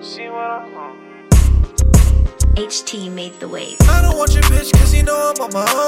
See what I want. HT made the wave. I don't want your bitch cause you know I'm on my own.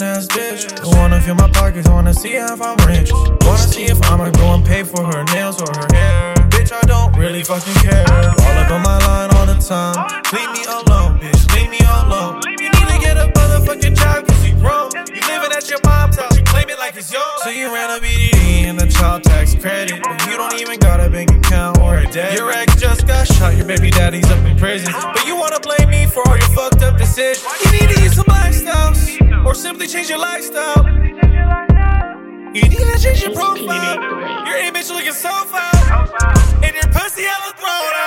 Ass bitch. Wanna feel my pockets, wanna see if I'm rich. Wanna see if I'ma go and pay for her nails or her hair. Bitch, I don't really fucking care. All up on my line all the time. Leave me alone, bitch. Leave me alone. You need to get a motherfucking job cause you grown. You living at your mom's house, you claim it like it's yours. So you ran a EDD and the child tax credit. But you don't even got a bank account or a debt. Your ex just got shot, your baby daddy's up in prison. But you wanna blame me for all your fucked up decisions. Simply change your lifestyle. You need to change your profile. Your image looking so foul. And your pussy hella thrown out.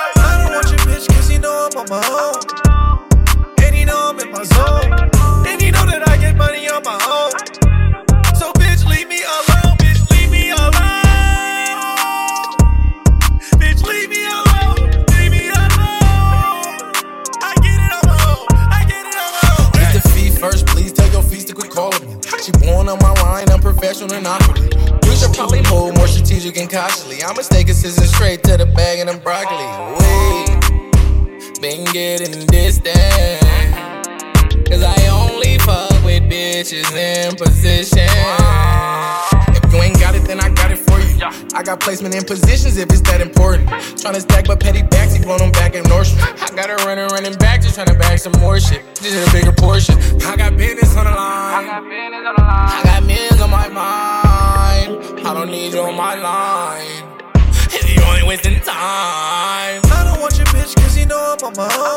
She born on my line, I'm professional and awkwardly. We should probably move more strategic and cautiously. I'm mistaken, assistant straight to the bag and the broccoli. We been getting distant. Cause I only fuck with bitches in position. If you ain't got it, then I got it you. I got placement in positions if it's that important. Tryna stack but petty backs, he blown them back in Nordstrom. I got her running, running back, just tryna bag some more shit. Just in a bigger portion. I got business on the line. I got millions on my mind. I don't need you on my line. If you ain't wasting time. I don't want your bitch cause you know I'm on my own.